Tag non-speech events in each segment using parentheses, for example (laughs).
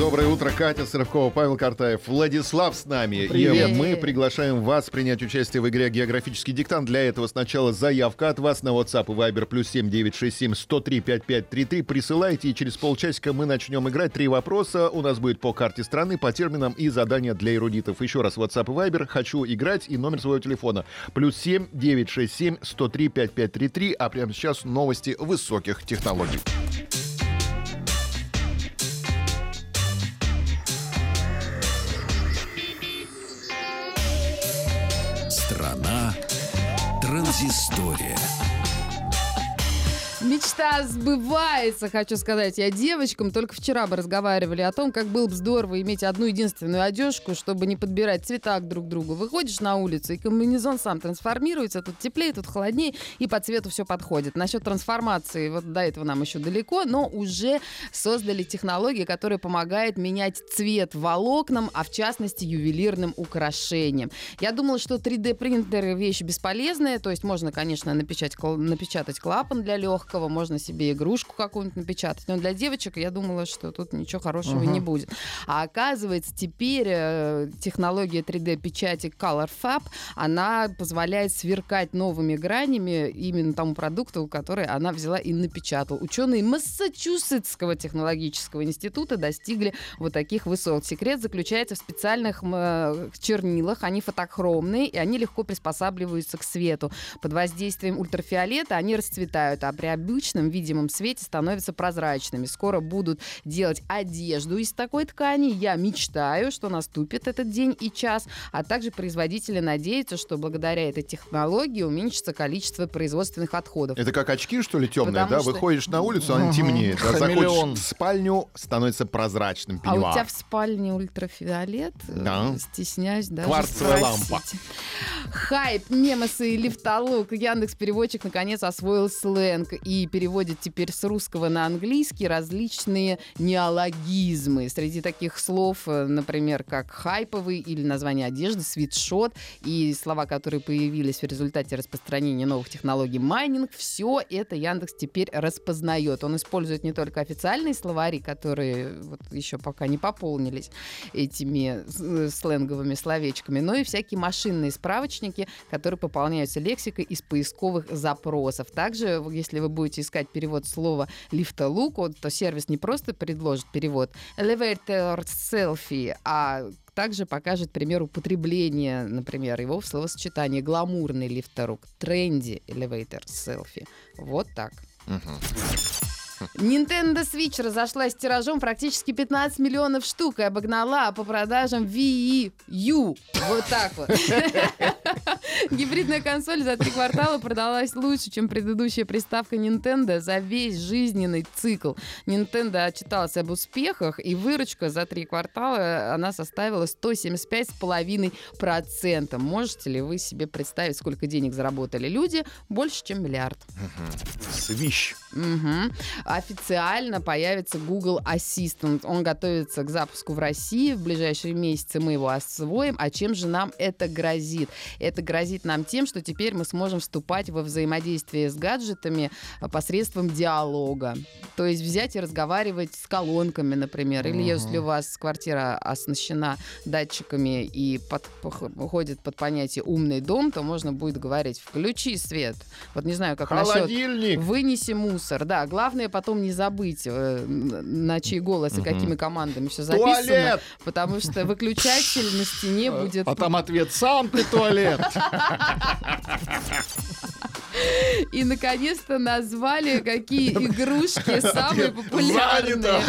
Доброе утро, Катя Сыровкова, Павел Картаев, Владислав с нами. Привет. И мы приглашаем вас принять участие в игре «Географический диктант». Для этого сначала заявка от вас на WhatsApp и Viber плюс 7967 103 5533. Присылайте, и через полчасика мы начнем играть. Три вопроса у нас будет по карте страны, по терминам и задания для эрудитов. Еще раз, WhatsApp и Viber. Хочу играть и номер своего телефона. Плюс 7 967 103 5533. А прямо сейчас новости высоких технологий. Страна транзистория. Мечта сбывается, хочу сказать. Я девочкам только вчера бы разговаривали о том, как было бы здорово иметь одну единственную одежку, чтобы не подбирать цвета к друг другу. Выходишь на улицу, и комбинезон сам трансформируется, тут теплее, тут холоднее, и по цвету все подходит. Насчет трансформации, вот до этого нам еще далеко, но уже создали технологии, которые помогают менять цвет волокнам, а в частности ювелирным украшениям. Я думала, что 3D-принтеры вещь бесполезная, то есть можно, конечно, напечатать, напечатать клапан для легкого, можно себе игрушку какую-нибудь напечатать, но для девочек я думала, что тут ничего хорошего Ага. не будет. А оказывается, теперь э, технология 3D-печати Color Fab, она позволяет сверкать новыми гранями именно тому продукту, который она взяла и напечатала. Ученые Массачусетского технологического института достигли вот таких высот. Секрет заключается в специальных э, чернилах. Они фотохромные, и они легко приспосабливаются к свету. Под воздействием ультрафиолета они расцветают, а при обычном видимом свете становятся прозрачными. Скоро будут делать одежду из такой ткани. Я мечтаю, что наступит этот день и час. А также производители надеются, что благодаря этой технологии уменьшится количество производственных отходов. Это как очки, что ли, темные, Потому да? что- Выходишь на улицу, они Ага. темнеют. А Хамелеон. заходишь в спальню, становится прозрачным А у пеньюар. тебя в спальне ультрафиолет? Да. Стесняюсь даже Кварцевая спросить. лампа. Хайп, мемосы и лифтолук. Яндекс Переводчик наконец освоил сленг и переводит теперь с русского на английский различные неологизмы. Среди таких слов, э, например, как хайповый или название одежды, свитшот и слова, которые появились в результате распространения новых технологий майнинг, все это Яндекс теперь распознает. Он использует не только официальные словари, которые вот еще пока не пополнились этими э, сленговыми словечками, но и всякие машинные справочники, которые пополняются лексикой из поисковых запросов. Также, если вы будете искать перевод слова лифтолук, то сервис не просто предложит перевод elevator selfie, а также покажет пример употребления, например, его в словосочетании гламурный лифторук, тренди elevator selfie. Вот так. Мгм. Nintendo Switch разошлась тиражом практически 15 миллионов штук и обогнала по продажам Wii U. Вот так вот. (laughs) Гибридная консоль за три квартала продалась лучше, чем предыдущая приставка Nintendo за весь жизненный цикл. Nintendo отчиталась об успехах, и выручка за три квартала она составила 175,5%. Можете ли вы себе представить, сколько денег заработали люди? Больше, чем миллиард. Свищ. Мгм. Официально появится Google Assistant. Он готовится к запуску в России. В ближайшие месяцы мы его освоим. А чем же нам это грозит? Это грозит нам тем, что теперь мы сможем вступать во взаимодействие с гаджетами а, посредством диалога. То есть взять и разговаривать с колонками, например. Или Мгм. если у вас квартира оснащена датчиками и под- ходит под понятие «умный дом», то можно будет говорить «включи свет». Вот не знаю, как насчет Холодильник. Вынеси мусор, да. Главное потом не забыть, э, на чей голос и какими командами все записано. Туалет. Потому что выключатель на стене будет... А там ответ «Сам ты туалет». (laughs) И, наконец-то, назвали, какие игрушки (laughs) самые популярные.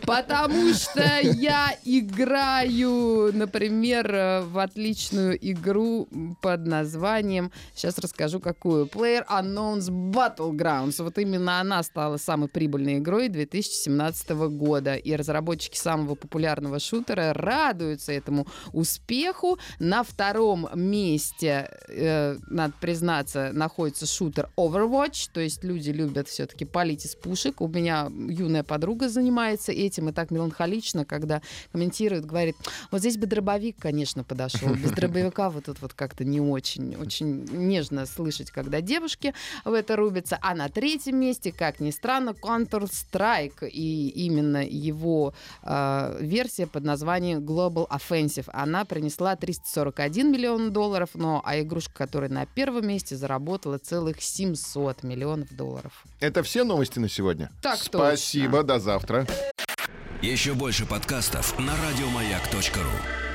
(laughs) Потому что я играю, например, э, в отличную игру под названием, сейчас расскажу какую, Player Unknown's Battlegrounds. Вот именно она стала самой прибыльной игрой 2017 года. И разработчики самого популярного шутера радуются этому успеху. На втором месте, э, надо признать, признаться, находится шутер Overwatch, то есть люди любят все-таки палить из пушек. У меня юная подруга занимается этим, и так меланхолично, когда комментирует, говорит, вот здесь бы дробовик, конечно, подошел. Без (laughs) дробовика вот тут вот как-то не очень, очень нежно слышать, когда девушки в это рубятся. А на третьем месте, как ни странно, Counter-Strike, и именно его э, версия под названием Global Offensive. Она принесла 341 миллион долларов, но а игрушка, которая на первом месте, заработала целых 700 миллионов долларов. Это все новости на сегодня? Так Спасибо, точно. до завтра. Еще больше подкастов на радиомаяк.ру.